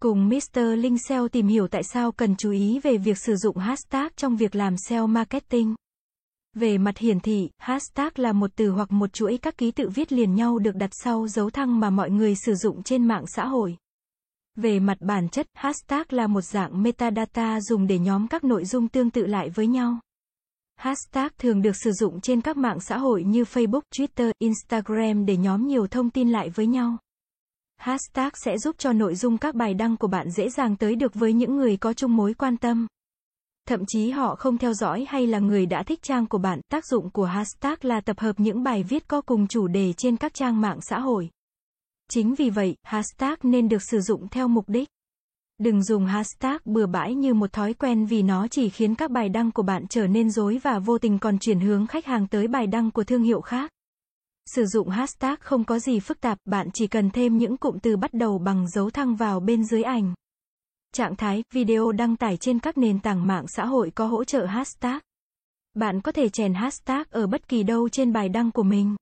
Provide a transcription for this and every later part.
Cùng Mr. Linh SEO tìm hiểu tại sao cần chú ý về việc sử dụng hashtag trong việc làm SEO marketing. Về mặt hiển thị, hashtag là một từ hoặc một chuỗi các ký tự viết liền nhau được đặt sau dấu thăng mà mọi người sử dụng trên mạng xã hội. Về mặt bản chất, hashtag là một dạng metadata dùng để nhóm các nội dung tương tự lại với nhau. Hashtag thường được sử dụng trên các mạng xã hội như Facebook, Twitter, Instagram để nhóm nhiều thông tin lại với nhau. Hashtag sẽ giúp cho nội dung các bài đăng của bạn dễ dàng tới được với những người có chung mối quan tâm. Thậm chí họ không theo dõi hay là người đã thích trang của bạn, tác dụng của hashtag là tập hợp những bài viết có cùng chủ đề trên các trang mạng xã hội. Chính vì vậy, hashtag nên được sử dụng theo mục đích. Đừng dùng hashtag bừa bãi như một thói quen vì nó chỉ khiến các bài đăng của bạn trở nên rối và vô tình còn chuyển hướng khách hàng tới bài đăng của thương hiệu khác. Sử dụng hashtag không có gì phức tạp, bạn chỉ cần thêm những cụm từ bắt đầu bằng dấu thăng vào bên dưới ảnh. Trạng thái, video đăng tải trên các nền tảng mạng xã hội có hỗ trợ hashtag. Bạn có thể chèn hashtag ở bất kỳ đâu trên bài đăng của mình.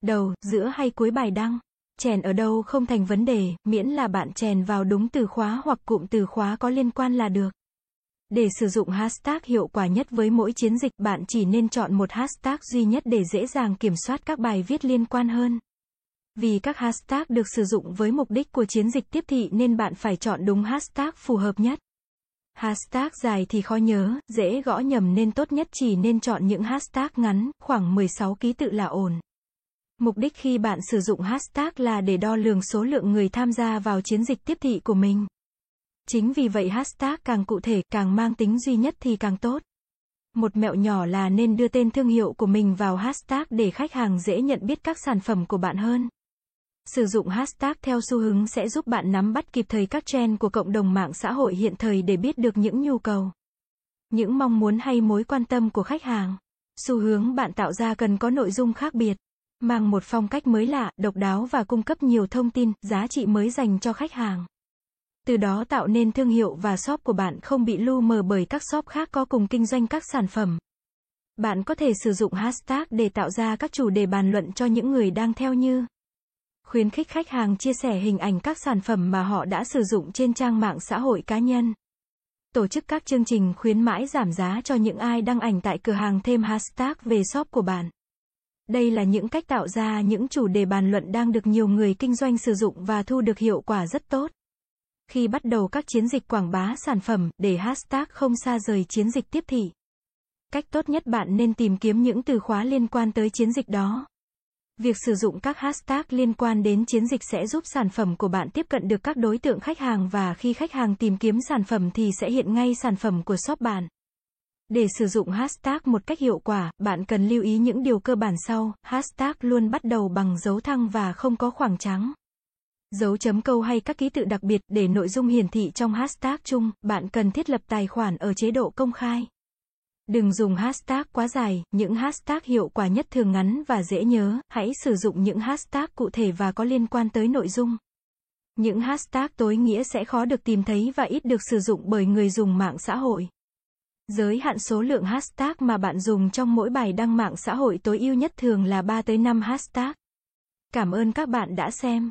Đầu, giữa hay cuối bài đăng. Chèn ở đâu không thành vấn đề, miễn là bạn chèn vào đúng từ khóa hoặc cụm từ khóa có liên quan là được. Để sử dụng hashtag hiệu quả nhất với mỗi chiến dịch, bạn chỉ nên chọn một hashtag duy nhất để dễ dàng kiểm soát các bài viết liên quan hơn. Vì các hashtag được sử dụng với mục đích của chiến dịch tiếp thị nên bạn phải chọn đúng hashtag phù hợp nhất. Hashtag dài thì khó nhớ, dễ gõ nhầm nên tốt nhất chỉ nên chọn những hashtag ngắn, khoảng 16 ký tự là ổn. Mục đích khi bạn sử dụng hashtag là để đo lường số lượng người tham gia vào chiến dịch tiếp thị của mình. Chính vì vậy hashtag càng cụ thể, càng mang tính duy nhất thì càng tốt. Một mẹo nhỏ là nên đưa tên thương hiệu của mình vào hashtag để khách hàng dễ nhận biết các sản phẩm của bạn hơn. Sử dụng hashtag theo xu hướng sẽ giúp bạn nắm bắt kịp thời các trend của cộng đồng mạng xã hội hiện thời để biết được những nhu cầu, những mong muốn hay mối quan tâm của khách hàng. Xu hướng bạn tạo ra cần có nội dung khác biệt, mang một phong cách mới lạ, độc đáo và cung cấp nhiều thông tin, giá trị mới dành cho khách hàng. Từ đó tạo nên thương hiệu và shop của bạn không bị lu mờ bởi các shop khác có cùng kinh doanh các sản phẩm. Bạn có thể sử dụng hashtag để tạo ra các chủ đề bàn luận cho những người đang theo như khuyến khích khách hàng chia sẻ hình ảnh các sản phẩm mà họ đã sử dụng trên trang mạng xã hội cá nhân. Tổ chức các chương trình khuyến mãi giảm giá cho những ai đăng ảnh tại cửa hàng thêm hashtag về shop của bạn. Đây là những cách tạo ra những chủ đề bàn luận đang được nhiều người kinh doanh sử dụng và thu được hiệu quả rất tốt. Khi bắt đầu các chiến dịch quảng bá sản phẩm, để hashtag không xa rời chiến dịch tiếp thị. Cách tốt nhất bạn nên tìm kiếm những từ khóa liên quan tới chiến dịch đó. Việc sử dụng các hashtag liên quan đến chiến dịch sẽ giúp sản phẩm của bạn tiếp cận được các đối tượng khách hàng và khi khách hàng tìm kiếm sản phẩm thì sẽ hiện ngay sản phẩm của shop bạn. Để sử dụng hashtag một cách hiệu quả, bạn cần lưu ý những điều cơ bản sau. Hashtag luôn bắt đầu bằng dấu thăng và không có khoảng trắng. Dấu chấm câu hay các ký tự đặc biệt để nội dung hiển thị trong hashtag chung, bạn cần thiết lập tài khoản ở chế độ công khai. Đừng dùng hashtag quá dài, những hashtag hiệu quả nhất thường ngắn và dễ nhớ, hãy sử dụng những hashtag cụ thể và có liên quan tới nội dung. Những hashtag tối nghĩa sẽ khó được tìm thấy và ít được sử dụng bởi người dùng mạng xã hội. Giới hạn số lượng hashtag mà bạn dùng trong mỗi bài đăng mạng xã hội tối ưu nhất thường là 3 tới 5 hashtag. Cảm ơn các bạn đã xem.